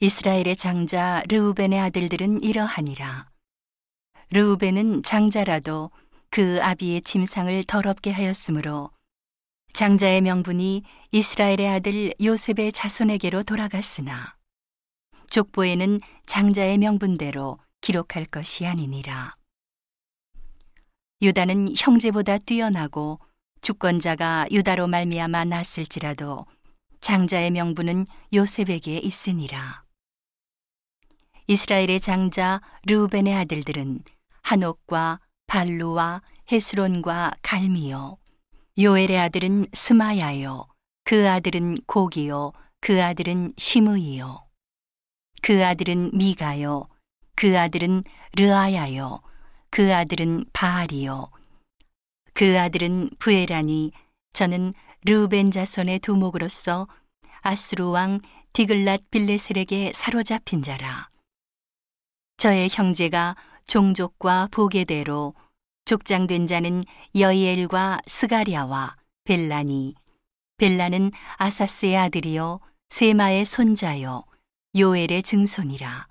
이스라엘의 장자 르우벤의 아들들은 이러하니라. 르우벤은 장자라도 그 아비의 침상을 더럽게 하였으므로 장자의 명분이 이스라엘의 아들 요셉의 자손에게로 돌아갔으나 족보에는 장자의 명분대로 기록할 것이 아니니라. 유다는 형제보다 뛰어나고 주권자가 유다로 말미암아 났을지라도 장자의 명분은 요셉에게 있으니라. 이스라엘의 장자 르우벤의 아들들은 한옥과 발루와 헤스론과 갈미요. 요엘의 아들은 스마야요. 그 아들은 고기요. 그 아들은 시므이요. 그 아들은 미가요. 그 아들은 르아야요. 그 아들은 바알이요. 그 아들은 부에라니 저는 르우벤 자손의 두목으로서 아수르 왕 디글랏 빌레셀에게 사로잡힌 자라. 저의 형제가 종족과 보게대로 족장된 자는 여이엘과 스가랴와 벨라니. 벨라는 아사스의 아들이요 세마의 손자요 요엘의 증손이라.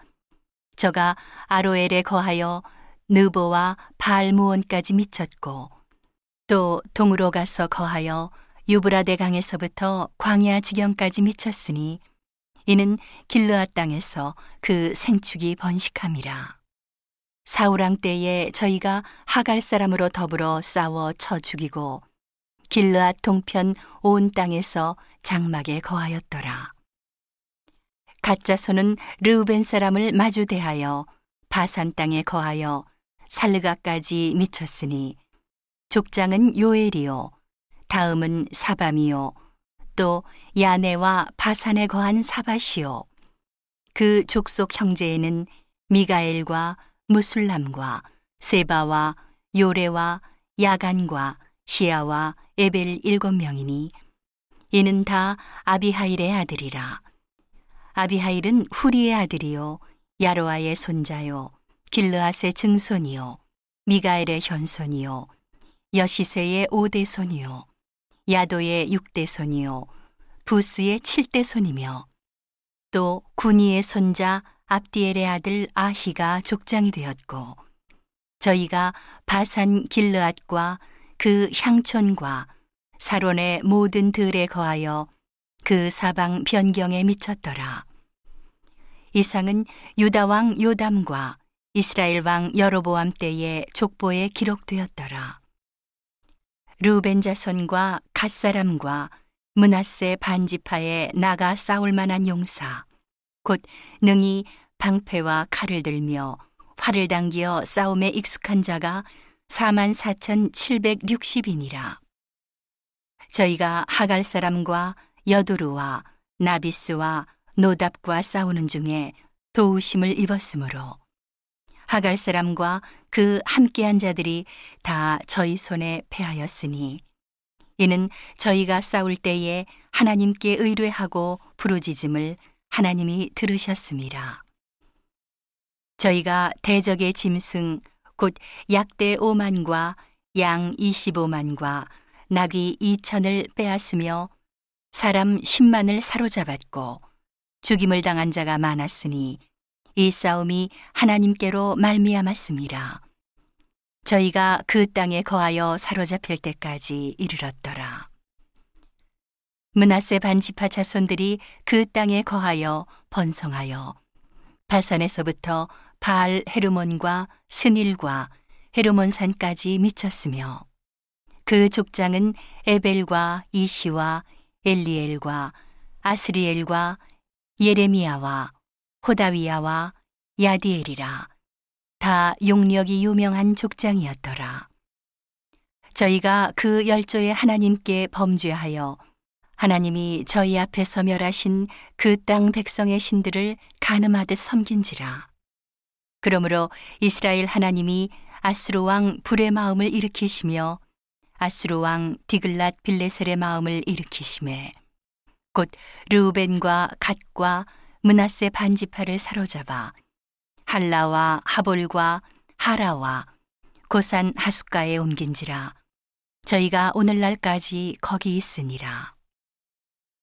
저가 아로엘에 거하여 느보와 발무온까지 미쳤고 또 동으로 가서 거하여 유브라데 강에서부터 광야 지경까지 미쳤으니 이는 길르앗 땅에서 그 생축이 번식함이라. 사우랑 때에 저희가 하갈 사람으로 더불어 싸워 쳐 죽이고 길르앗 동편 온 땅에서 장막에 거하였더라. 가짜손은 르우벤 사람을 마주 대하여 바산 땅에 거하여 살르가까지 미쳤으니 족장은 요엘이요 다음은 사밤이요 또 야네와 바산에 거한 사바시요. 그 족속 형제에는 미가엘과 무술람과 세바와 요레와 야간과 시아와 에벨 일곱 명이니 이는 다 아비하일의 아들이라. 아비하일은 후리의 아들이요 야로아의 손자요 길르앗의 증손이요 미가엘의 현손이요 여시세의 오대손이요 야도의 육대손이요 부스의 칠대손이며 또 구니의 손자 압디엘의 아들 아히가 족장이 되었고 저희가 바산 길르앗과 그 향촌과 사론의 모든 들에 거하여 그 사방 변경에 미쳤더라. 이상은 유다 왕 요담과 이스라엘 왕 여로보암 때의 족보에 기록되었더라. 루벤 자손과 갓사람과 문하세 반지파에 나가 싸울 만한 용사 곧 능히 방패와 칼을 들며 활을 당기어 싸움에 익숙한 자가 4만 4,760인이라. 저희가 하갈 사람과 여두루와 나비스와 노답과 싸우는 중에 도우심을 입었으므로 하갈 사람과 그 함께한 자들이 다 저희 손에 패하였으니 이는 저희가 싸울 때에 하나님께 의뢰하고 부르짖음을 하나님이 들으셨습니다. 저희가 대적의 짐승 곧 약대 5만과 양 25만과 낙이 2천을 빼앗으며 사람 10만을 사로잡았고 죽임을 당한 자가 많았으니 이 싸움이 하나님께로 말미암았습니다. 저희가 그 땅에 거하여 사로잡힐 때까지 이르렀더라. 문하세 반지파 자손들이 그 땅에 거하여 번성하여 바산에서부터 바알 헤르몬과 스닐과 헤르몬 산까지 미쳤으며 그 족장은 에벨과 이시와 엘리엘과 아스리엘과 예레미야와 호다위야와 야디엘이라 다 용력이 유명한 족장이었더라. 저희가 그 열조의 하나님께 범죄하여 하나님이 저희 앞에서 멸하신 그 땅 백성의 신들을 가늠하듯 섬긴지라. 그러므로 이스라엘 하나님이 아수르 왕 불의 마음을 일으키시며 아수르 왕 디글랏 빌레셀의 마음을 일으키심에 곧 르우벤과 갓과 문하세 반지파를 사로잡아 할라와 하볼과 하라와 고산 하숫가에 옮긴지라 저희가 오늘날까지 거기 있으니라.